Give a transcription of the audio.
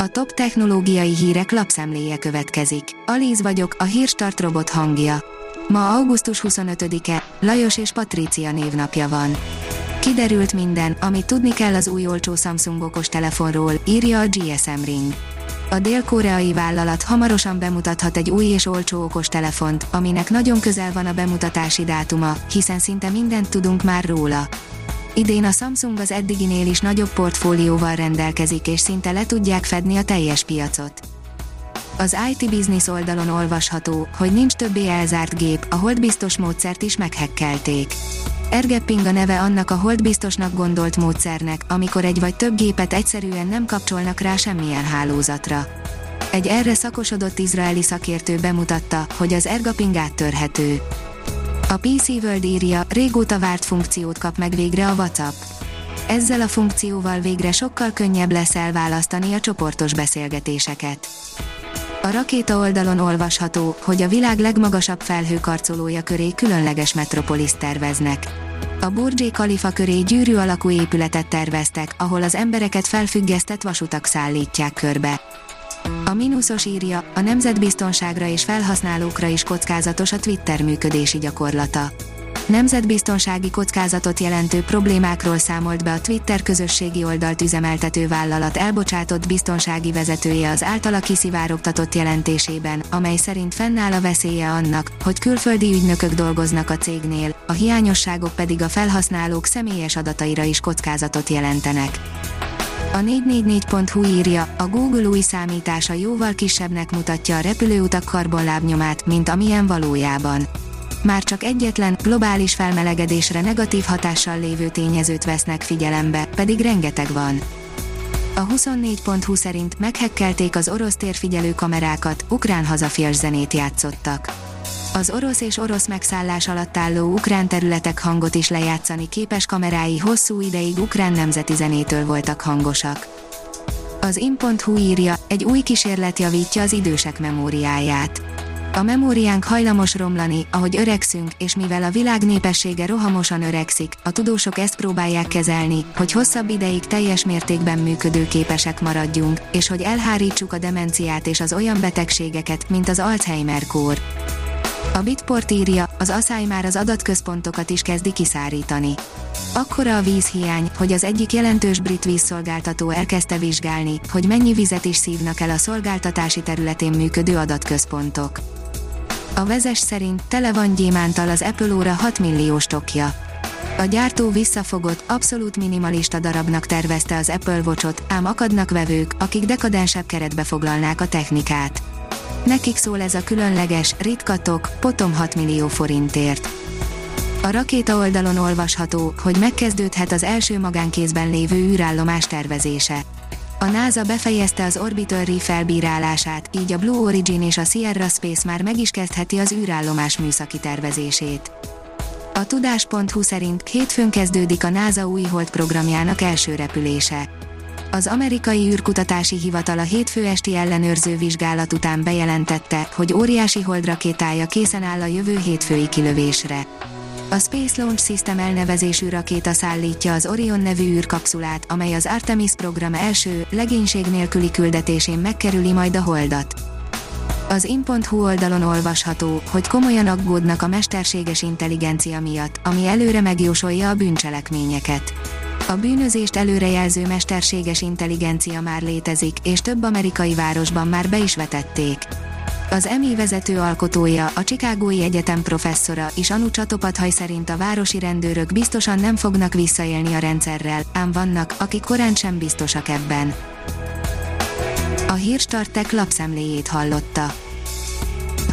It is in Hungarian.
A top technológiai hírek lapszemléje következik. Alíz vagyok, a hírstart robot hangja. Ma augusztus 25-e, Lajos és Patrícia névnapja van. Kiderült minden, amit tudni kell az új olcsó Samsung okos telefonról, írja a GSM Ring. A dél-koreai vállalat hamarosan bemutathat egy új és olcsó okos telefont, aminek nagyon közel van a bemutatási dátuma, hiszen szinte mindent tudunk már róla. Idén a Samsung az eddiginél is nagyobb portfólióval rendelkezik és szinte le tudják fedni a teljes piacot. Az IT Business oldalon olvasható, hogy nincs többé elzárt gép, a holdbiztos módszert is meghekkelték. Ergepping a neve annak a holdbiztosnak gondolt módszernek, amikor egy vagy több gépet egyszerűen nem kapcsolnak rá semmilyen hálózatra. Egy erre szakosodott izraeli szakértő bemutatta, hogy az ergaping áttörhető. A PC World írja, régóta várt funkciót kap meg végre a WhatsApp. Ezzel a funkcióval végre sokkal könnyebb lesz elválasztani a csoportos beszélgetéseket. A rakéta oldalon olvasható, hogy a világ legmagasabb felhőkarcolója köré különleges metropolis terveznek. A Burj Khalifa köré gyűrű alakú épületet terveztek, ahol az embereket felfüggesztett vasutak szállítják körbe. A mínuszos írja, a nemzetbiztonságra és felhasználókra is kockázatos a Twitter működési gyakorlata. Nemzetbiztonsági kockázatot jelentő problémákról számolt be a Twitter közösségi oldalt üzemeltető vállalat elbocsátott biztonsági vezetője az általa kiszivárogtatott jelentésében, amely szerint fennáll a veszélye annak, hogy külföldi ügynökök dolgoznak a cégnél, a hiányosságok pedig a felhasználók személyes adataira is kockázatot jelentenek. A 444.hu írja, a Google új számítása jóval kisebbnek mutatja a repülőutak karbonlábnyomát, mint amilyen valójában. Már csak egyetlen, globális felmelegedésre negatív hatással lévő tényezőt vesznek figyelembe, pedig rengeteg van. A 24.hu szerint meghekkelték az orosz térfigyelő kamerákat, ukrán hazafias zenét játszottak. Az orosz és orosz megszállás alatt álló ukrán területek hangot is lejátszani képes kamerái hosszú ideig ukrán nemzeti zenétől voltak hangosak. Az in.hu írja, egy új kísérlet javítja az idősek memóriáját. A memóriánk hajlamos romlani, ahogy öregszünk, és mivel a világ népessége rohamosan öregszik, a tudósok ezt próbálják kezelni, hogy hosszabb ideig teljes mértékben működőképesek maradjunk, és hogy elhárítsuk a demenciát és az olyan betegségeket, mint az Alzheimer-kór. A Bitport írja, az asszály már az adatközpontokat is kezdi kiszárítani. Akkora a vízhiány, hogy az egyik jelentős brit vízszolgáltató elkezdte vizsgálni, hogy mennyi vizet is szívnak el a szolgáltatási területén működő adatközpontok. A vezes szerint tele van gyémántal az Apple óra 6 milliós tokja. A gyártó visszafogott, abszolút minimalista darabnak tervezte az Apple Watchot, ám akadnak vevők, akik dekadensebb keretbe foglalnák a technikát. Nekik szól ez a különleges, ritkatok, potom 6 millió forintért. A rakéta oldalon olvasható, hogy megkezdődhet az első magánkézben lévő űrállomás tervezése. A NASA befejezte az Orbital Reef felbírálását, így a Blue Origin és a Sierra Space már meg is kezdheti az űrállomás műszaki tervezését. A tudás.hu szerint hétfőn kezdődik a NASA új hold programjának első repülése. Az amerikai űrkutatási hivatal a hétfő esti ellenőrző vizsgálat után bejelentette, hogy óriási holdrakétája készen áll a jövő hétfői kilövésre. A Space Launch System elnevezésű rakéta szállítja az Orion nevű űrkapszulát, amely az Artemis program első, legénység nélküli küldetésén megkerüli majd a holdat. Az in.hu oldalon olvasható, hogy komolyan aggódnak a mesterséges intelligencia miatt, ami előre megjósolja a bűncselekményeket. A bűnözést előrejelző mesterséges intelligencia már létezik, és több amerikai városban már be is vetették. Az EMI vezető alkotója, a Chicagói Egyetem professzora is Anu Csatopathaj szerint a városi rendőrök biztosan nem fognak visszaélni a rendszerrel, ám vannak, akik korán sem biztosak ebben. A Hírstartek lapszemléjét hallotta.